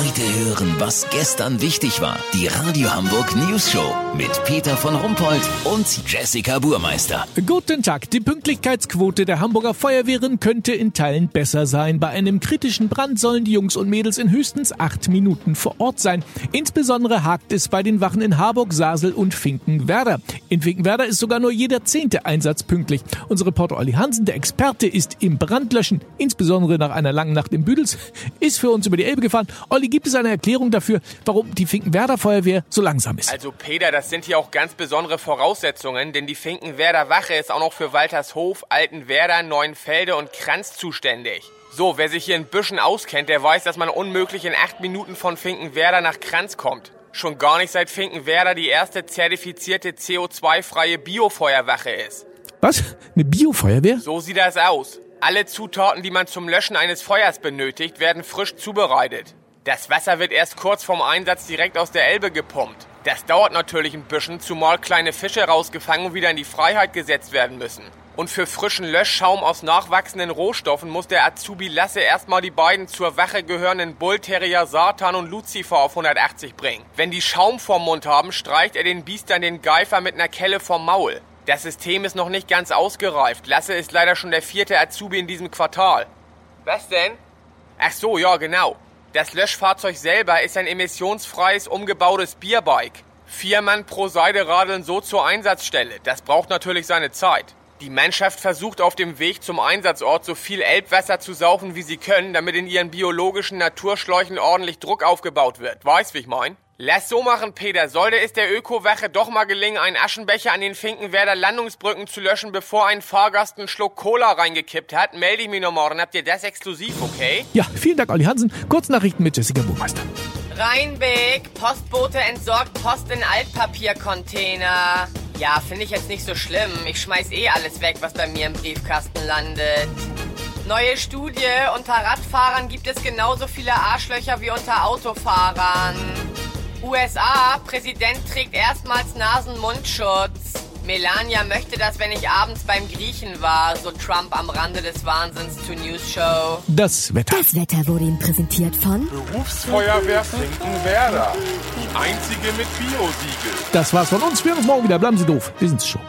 Heute hören, was gestern wichtig war. Die Radio Hamburg News Show mit Peter von Rumpold und Jessica Burmeister. Guten Tag. Die Pünktlichkeitsquote der Hamburger Feuerwehren könnte in Teilen besser sein. Bei einem kritischen Brand sollen die Jungs und Mädels in höchstens acht Minuten vor Ort sein. Insbesondere hakt es bei den Wachen in Harburg, Sasel und Finkenwerder. In Finkenwerder ist sogar nur jeder zehnte Einsatz pünktlich. Unser Reporter Olli Hansen, der Experte, ist im Brandlöschen, insbesondere nach einer langen Nacht im Büdels, ist für uns über die Elbe gefahren. Olli, gibt es eine Erklärung dafür, warum die Finkenwerder Feuerwehr so langsam ist? Also Peter, das sind hier auch ganz besondere Voraussetzungen, denn die Finkenwerder Wache ist auch noch für Waltershof, Altenwerder, Neuenfelde und Kranz zuständig. So, wer sich hier in Büschen auskennt, der weiß, dass man unmöglich in acht Minuten von Finkenwerder nach Kranz kommt. Schon gar nicht seit Finkenwerder die erste zertifizierte CO2-freie Biofeuerwache ist. Was? Eine Biofeuerwehr? So sieht das aus. Alle Zutaten, die man zum Löschen eines Feuers benötigt, werden frisch zubereitet. Das Wasser wird erst kurz vorm Einsatz direkt aus der Elbe gepumpt. Das dauert natürlich ein bisschen, zumal kleine Fische rausgefangen und wieder in die Freiheit gesetzt werden müssen. Und für frischen Löschschaum aus nachwachsenden Rohstoffen muss der Azubi Lasse erstmal die beiden zur Wache gehörenden Bullterrier Satan und Lucifer auf 180 bringen. Wenn die Schaum vorm Mund haben, streicht er den Biestern den Geifer mit einer Kelle vom Maul. Das System ist noch nicht ganz ausgereift. Lasse ist leider schon der vierte Azubi in diesem Quartal. Was denn? Ach so, ja, genau. Das Löschfahrzeug selber ist ein emissionsfreies, umgebautes Bierbike. Vier Mann pro Seite radeln so zur Einsatzstelle. Das braucht natürlich seine Zeit. Die Mannschaft versucht auf dem Weg zum Einsatzort so viel Elbwasser zu saufen, wie sie können, damit in ihren biologischen Naturschläuchen ordentlich Druck aufgebaut wird. Weißt, wie ich mein? Lass so machen, Peter. Sollte es der Ökowache doch mal gelingen, einen Aschenbecher an den Finkenwerder Landungsbrücken zu löschen, bevor ein Fahrgast einen Schluck Cola reingekippt hat, melde ich mich noch morgen. Habt ihr das exklusiv, okay? Ja, vielen Dank, Olli Hansen. Kurznachrichten mit Jessica Buchmeister. Rheinbeck, Postbote entsorgt Post in Altpapiercontainer. Ja, finde ich jetzt nicht so schlimm. Ich schmeiß eh alles weg, was bei mir im Briefkasten landet. Neue Studie, unter Radfahrern gibt es genauso viele Arschlöcher wie unter Autofahrern. USA, Präsident trägt erstmals Nasen-Mundschutz. Melania möchte das, wenn ich abends beim Griechen war, so Trump am Rande des Wahnsinns zur News Show. Das Wetter. Das Wetter wurde Ihnen präsentiert von Berufsfeuerwehr Finkenwerder. Einzige mit Biosiegel. Das war's von uns. Wir hören uns morgen wieder. Bleiben Sie doof. Wir sind's schon.